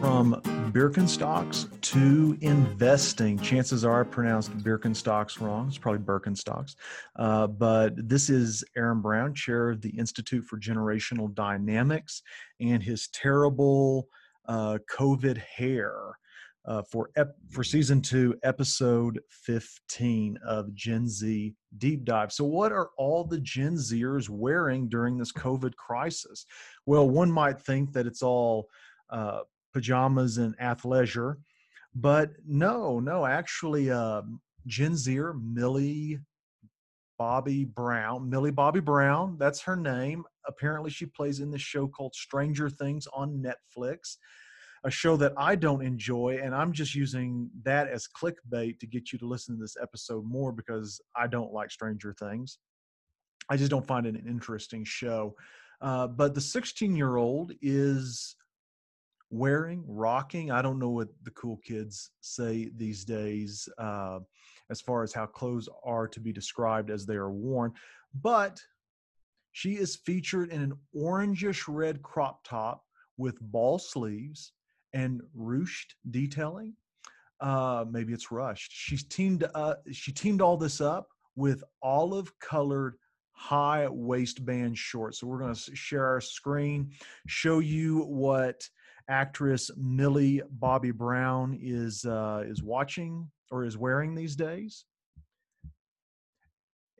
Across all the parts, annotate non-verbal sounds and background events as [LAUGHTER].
From Birkenstocks to investing. Chances are I pronounced Birkenstocks wrong. It's probably Birkenstocks. Uh, but this is Aaron Brown, chair of the Institute for Generational Dynamics, and his terrible uh, COVID hair uh, for ep- for season two, episode fifteen of Gen Z Deep Dive. So, what are all the Gen Zers wearing during this COVID crisis? Well, one might think that it's all uh, pajamas and athleisure, but no, no, actually, uh, Gen Zer Millie Bobby Brown, Millie Bobby Brown, that's her name. Apparently, she plays in this show called Stranger Things on Netflix a show that I don't enjoy, and I'm just using that as clickbait to get you to listen to this episode more because I don't like Stranger Things. I just don't find it an interesting show. Uh, but the 16 year old is wearing, rocking. I don't know what the cool kids say these days uh, as far as how clothes are to be described as they are worn, but she is featured in an orangish red crop top with ball sleeves and ruched detailing. Uh, maybe it's rushed. She's teamed. Uh, she teamed all this up with olive colored high waistband shorts. So we're going to share our screen, show you what actress Millie Bobby Brown is uh, is watching or is wearing these days.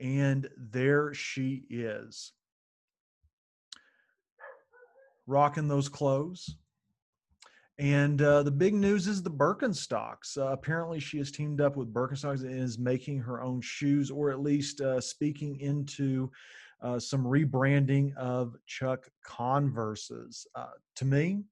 And there she is, rocking those clothes. And uh, the big news is the Birkenstocks. Uh, apparently, she has teamed up with Birkenstocks and is making her own shoes, or at least uh, speaking into uh, some rebranding of Chuck Converses. Uh, to me,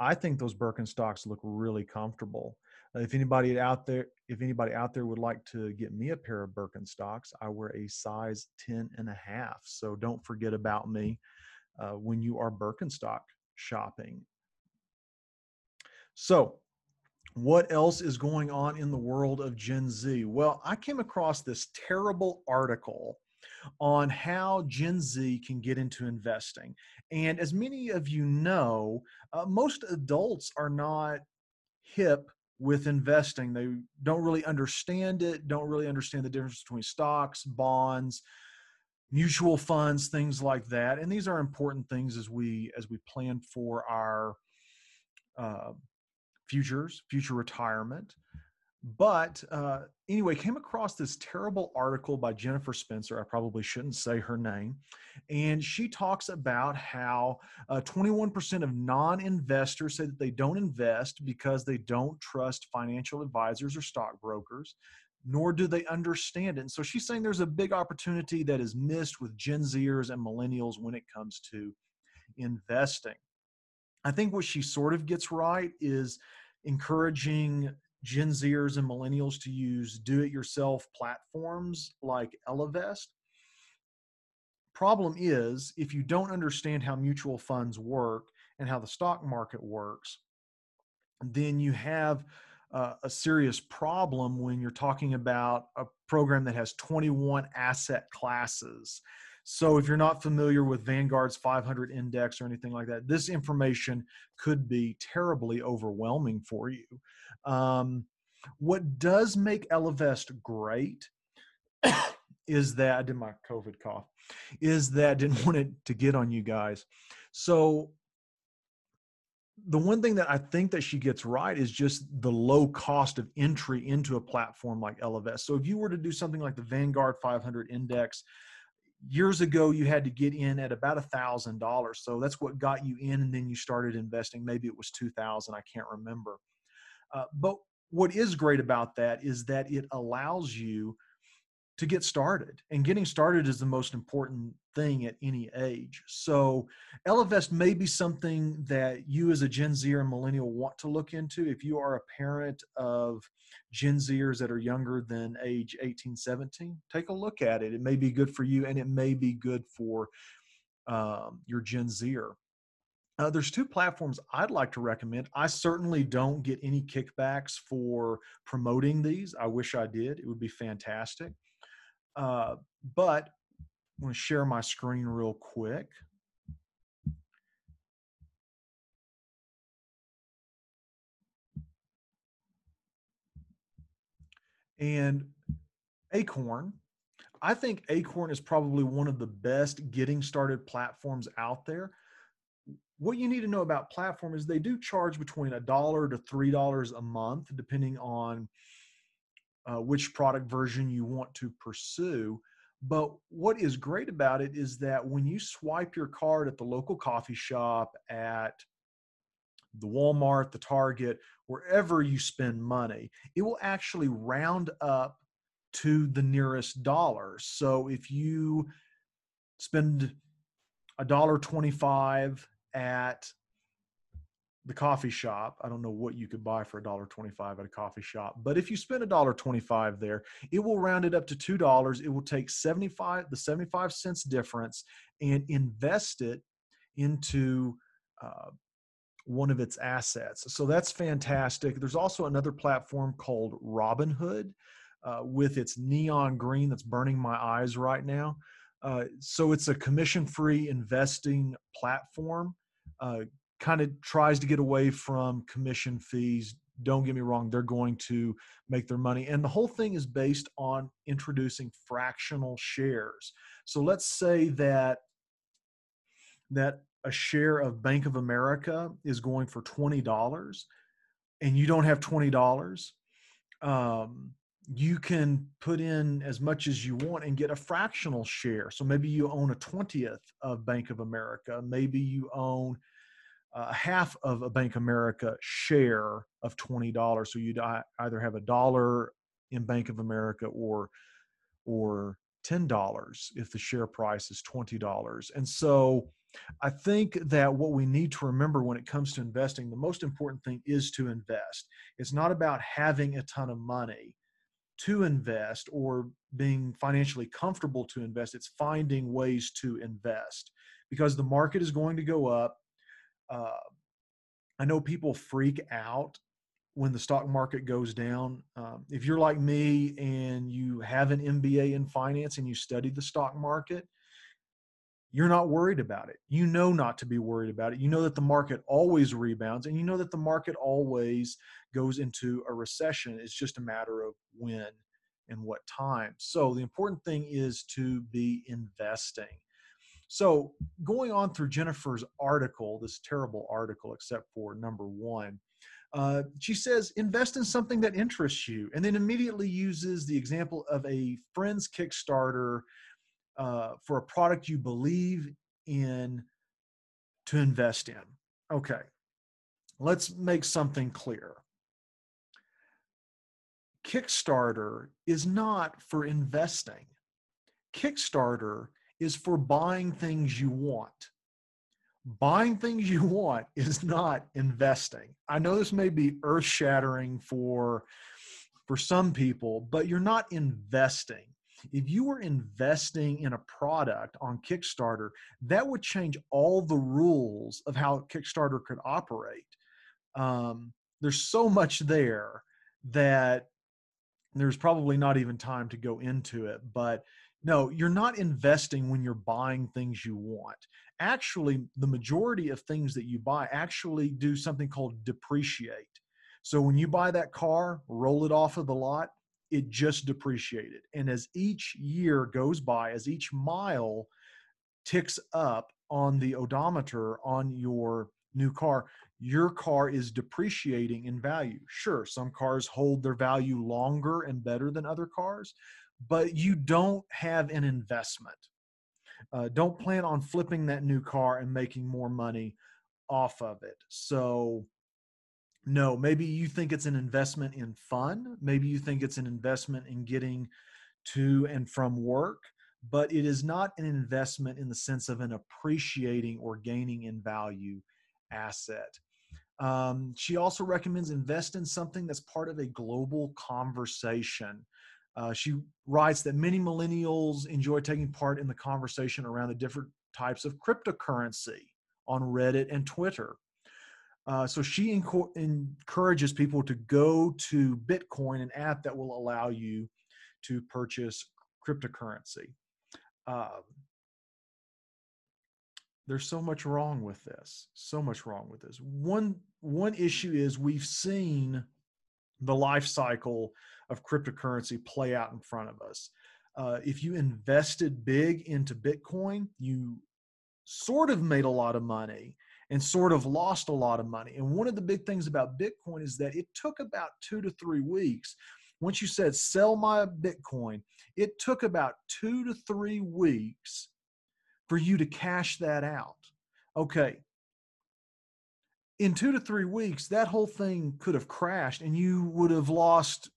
I think those Birkenstocks look really comfortable. Uh, if anybody out there, if anybody out there would like to get me a pair of Birkenstocks, I wear a size 10 and a half. So don't forget about me when you are Birkenstock shopping. So, what else is going on in the world of Gen Z? Well, I came across this terrible article on how Gen Z can get into investing. And as many of you know, uh, most adults are not hip with investing. They don't really understand it, don't really understand the difference between stocks, bonds, mutual funds, things like that. And these are important things as we as we plan for our uh, futures, future retirement. But uh, anyway, came across this terrible article by Jennifer Spencer. I probably shouldn't say her name. And she talks about how uh, 21% of non investors say that they don't invest because they don't trust financial advisors or stockbrokers, nor do they understand it. And so she's saying there's a big opportunity that is missed with Gen Zers and millennials when it comes to investing. I think what she sort of gets right is encouraging Gen Zers and millennials to use do it yourself platforms like Ellevest. Problem is, if you don't understand how mutual funds work and how the stock market works, then you have uh, a serious problem when you're talking about a program that has 21 asset classes so if you're not familiar with Vanguard's 500 index or anything like that, this information could be terribly overwhelming for you. Um, what does make Ellevest great is that I did my COVID cough, is that I didn't [LAUGHS] want it to get on you guys. So the one thing that I think that she gets right is just the low cost of entry into a platform like Ellevest. So if you were to do something like the Vanguard 500 index, years ago you had to get in at about a thousand dollars. So that's what got you in and then you started investing. Maybe it was 2000 i can't remember. Uh, but what is great about that is that it allows you to get started and getting started is the most important thing at any age so ellevest may be something that you as a gen z or millennial want to look into if you are a parent of gen zers that are younger than age 18 17 take a look at it it may be good for you and it may be good for um, your gen zer uh, there's two platforms I'd like to recommend. I certainly don't get any kickbacks for promoting these. I wish I did. It would be fantastic. Uh, but I'm going to share my screen real quick. And Acorn, I think Acorn is probably one of the best getting started platforms out there. What you need to know about platform is they do charge between a dollar to three dollars a month, depending on uh, which product version you want to pursue. But what is great about it is that when you swipe your card at the local coffee shop, at the Walmart, the Target, wherever you spend money, it will actually round up to the nearest dollar. So if you spend a dollar 25 at the coffee shop, I don't know what you could buy for a dollar 25 at a coffee shop, but if you spend a dollar 25 there, it will round it up to $2. It will take 75 the 75 cents difference and invest it into uh, one of its assets. So that's fantastic. There's also another platform called Robinhood uh, with its neon green that's burning my eyes right now. Uh, so it's a commission free investing platform. Uh, kind of tries to get away from commission fees. Don't get me wrong, they're going to make their money. And the whole thing is based on introducing fractional shares. So let's say that that a share of Bank of America is going for $20 and you don't have $20, um, you can put in as much as you want and get a fractional share. So maybe you own a 20th of Bank of America. Maybe you own uh, half of a Bank of America share of $20. So you'd either have a dollar in Bank of America or, or $10 if the share price is $20. And so I think that what we need to remember when it comes to investing, the most important thing is to invest. It's not about having a ton of money to invest or being financially comfortable to invest. It's finding ways to invest because the market is going to go up. Uh, I know people freak out when the stock market goes down. Um, if you're like me and you have an MBA in finance and you study the stock market, you're not worried about it. You know not to be worried about it. You know that the market always rebounds and you know that the market always goes into a recession. It's just a matter of when and what time. So the important thing is to be investing. So going on through Jennifer's article, this terrible article, except for number one, uh, she says invest in something that interests you, and then immediately uses the example of a friend's Kickstarter uh, for a product you believe in to invest in. Okay, let's make something clear. Kickstarter is not for investing. Kickstarter is for buying things you want. Buying things you want [LAUGHS] is not investing. I know this may be earth shattering for for some people, but you're not investing if you were investing in a product on Kickstarter, that would change all the rules of how Kickstarter could operate. Um, there's so much there that there's probably not even time to go into it. But no, you're not investing when you're buying things you want. Actually, the majority of things that you buy actually do something called depreciate. So when you buy that car, roll it off of the lot, it just depreciated. And as each year goes by, as each mile ticks up on the odometer on your new car, your car is depreciating in value. Sure, some cars hold their value longer and better than other cars, but you don't have an investment. Uh, don't plan on flipping that new car and making more money off of it. So no maybe you think it's an investment in fun maybe you think it's an investment in getting to and from work but it is not an investment in the sense of an appreciating or gaining in value asset um, she also recommends invest in something that's part of a global conversation uh, she writes that many millennials enjoy taking part in the conversation around the different types of cryptocurrency on reddit and twitter uh, so she enco- encourages people to go to Bitcoin, an app that will allow you to purchase cryptocurrency. Um, there's so much wrong with this. So much wrong with this. One one issue is we've seen the life cycle of cryptocurrency play out in front of us. Uh, if you invested big into Bitcoin, you sort of made a lot of money and sort of lost a lot of money. And one of the big things about Bitcoin is that it took about two to three weeks. Once you said sell my Bitcoin, it took about two to three weeks for you to cash that out. Okay. In two to three weeks, that whole thing could have crashed and you would have lost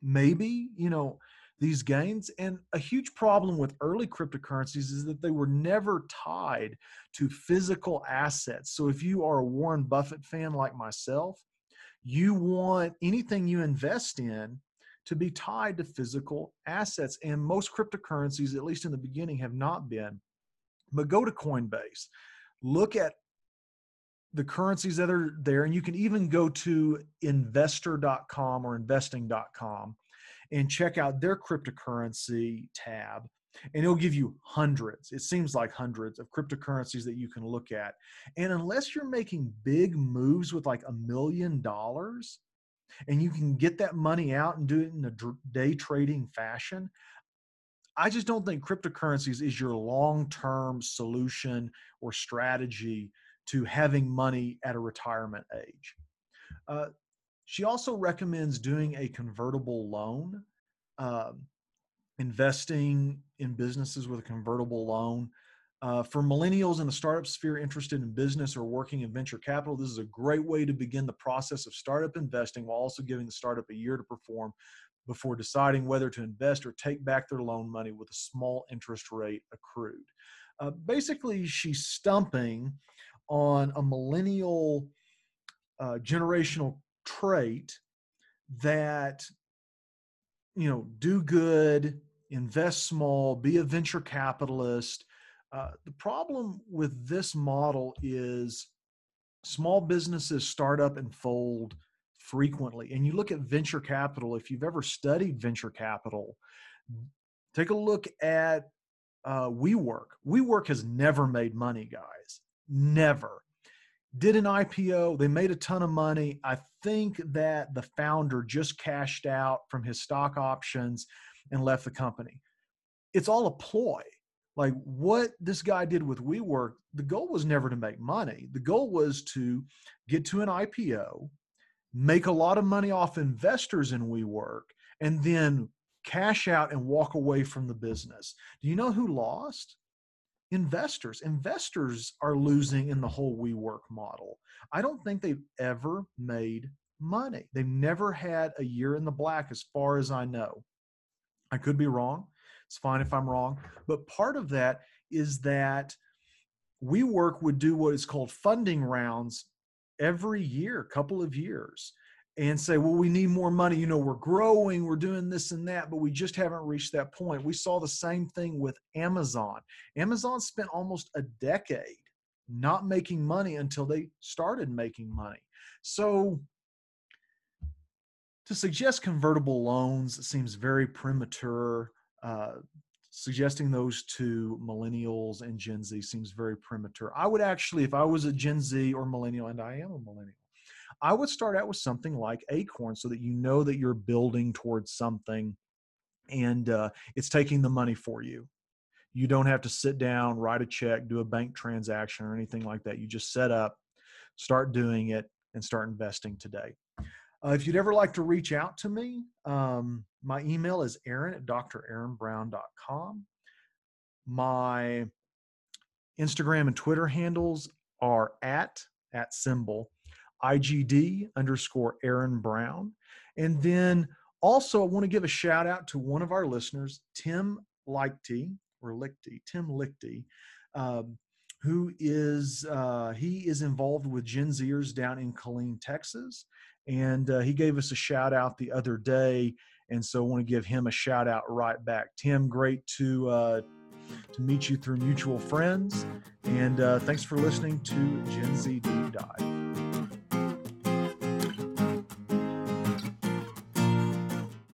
maybe, you know, these gains. And a huge problem with early cryptocurrencies is that they were never tied to physical assets. So if you are a Warren Buffett fan like myself, you want anything you invest in to be tied to physical assets. And most cryptocurrencies, at least in the beginning, have not been. But go to Coinbase, look at the currencies that are there, and you can even go to investor.com or investing.com and check out their cryptocurrency tab and it'll give you hundreds it seems like hundreds of cryptocurrencies that you can look at. And unless you're making big moves with like a million dollars and you can get that money out and do it in a day trading fashion i just don't think cryptocurrencies is your long-term solution or strategy to having money at a retirement age uh, she also recommends doing a convertible loan, um, investing in businesses with a convertible loan. Uh, for millennials in the startup sphere interested in business or working in venture capital, this is a great way to begin the process of startup investing while also giving the startup a year to perform before deciding whether to invest or take back their loan money with a small interest rate accrued. Uh, basically, she's stumping on a millennial uh, generational trait that you know do good invest small be a venture capitalist uh, the problem with this model is small businesses start up and fold frequently and you look at venture capital if you've ever studied venture capital take a look at uh, WeWork. WeWork has never made money, guys. Never did an IPO. They made a ton of money. I think that the founder just cashed out from his stock options and left the company. It's all a ploy. Like what this guy did with WeWork, the goal was never to make money. The goal was to get to an IPO, make a lot of money off investors in WeWork, and then cash out and walk away from the business. Do you know who lost? Investors. Investors are losing in the whole WeWork model. I don't think they've ever made money. They've never had a year in the black, as far as I know. I could be wrong. It's fine if I'm wrong. But part of that is that WeWork would do what is called funding rounds every year, couple of years and say, well, we need more money. You know, we're growing, we're doing this and that, but we just haven't reached that point. We saw the same thing with Amazon. Amazon spent almost a decade not making money until they started making money. So to suggest convertible loans seems very premature. Uh, suggesting those to millennials and Gen Z seems very premature. I would actually, if I was a Gen Z or millennial, and I am a millennial, I would start out with something like Acorn so that you know that you're building towards something and uh, it's taking the money for you. You don't have to sit down, write a check, do a bank transaction or anything like that. You just set up, start doing it, and start investing today. Uh, if you'd ever like to reach out to me, um, my email is aaron at draaronbrown.com. My Instagram and Twitter handles are at, at symbol, IGD underscore Aaron Brown. And then also, I want to give a shout out to one of our listeners, Tim Lichty, or Lichty, Tim Lichty, um, who is uh, he is involved with Gen Zers down in Killeen, Texas, and uh, he gave us a shout out the other day, and so I want to give him a shout out right back. Tim, great to uh, to meet you through mutual friends, and uh, thanks for listening to Gen Z Deep Dive.